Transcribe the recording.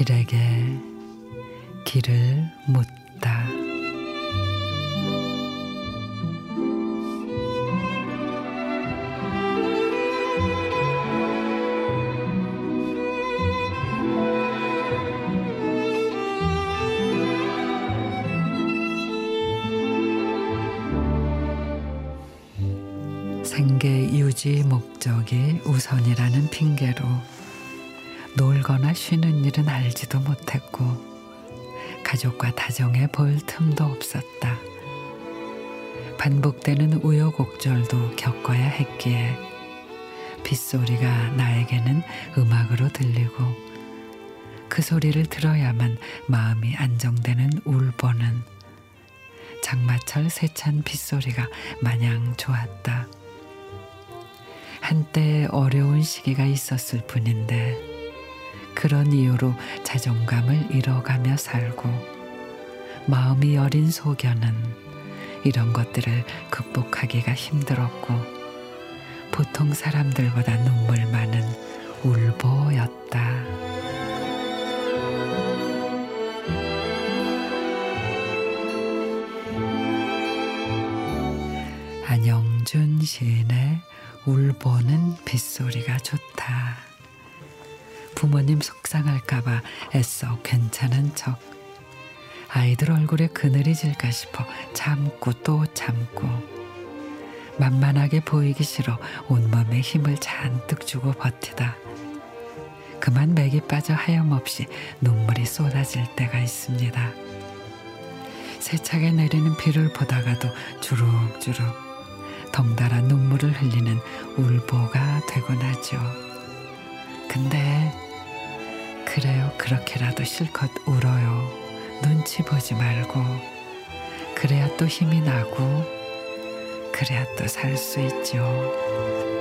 길에게 길을 묻다. 생계 유지 목적이 우선이라는 핑계로 놀거나 쉬는 일은 알지도 못했고 가족과 다정해 볼 틈도 없었다. 반복되는 우여곡절도 겪어야 했기에 빗소리가 나에게는 음악으로 들리고 그 소리를 들어야만 마음이 안정되는 울보는 장마철 세찬 빗소리가 마냥 좋았다. 한때 어려운 시기가 있었을 뿐인데 그런 이유로 자존감을 잃어가며 살고 마음이 여린 소견은 이런 것들을 극복하기가 힘들었고 보통 사람들보다 눈물 많은 울보였다. 안영준 시인의 울보는 빗소리가 좋다. 부모님 속상할까봐 애써 괜찮은 척. 아이들 얼굴에 그늘이 질까 싶어 참고 또 참고. 만만하게 보이기 싫어 온몸에 힘을 잔뜩 주고 버티다. 그만 맥이 빠져 하염없이 눈물이 쏟아질 때가 있습니다. 세차게 내리는 비를 보다가도 주룩주룩 덩달아 눈물을 흘리는 울보가 되곤 하죠. 근데 그래요 그렇게라도 실컷 울어요. 눈치 보지 말고 그래야 또 힘이 나고 그래야 또 살 수 있죠.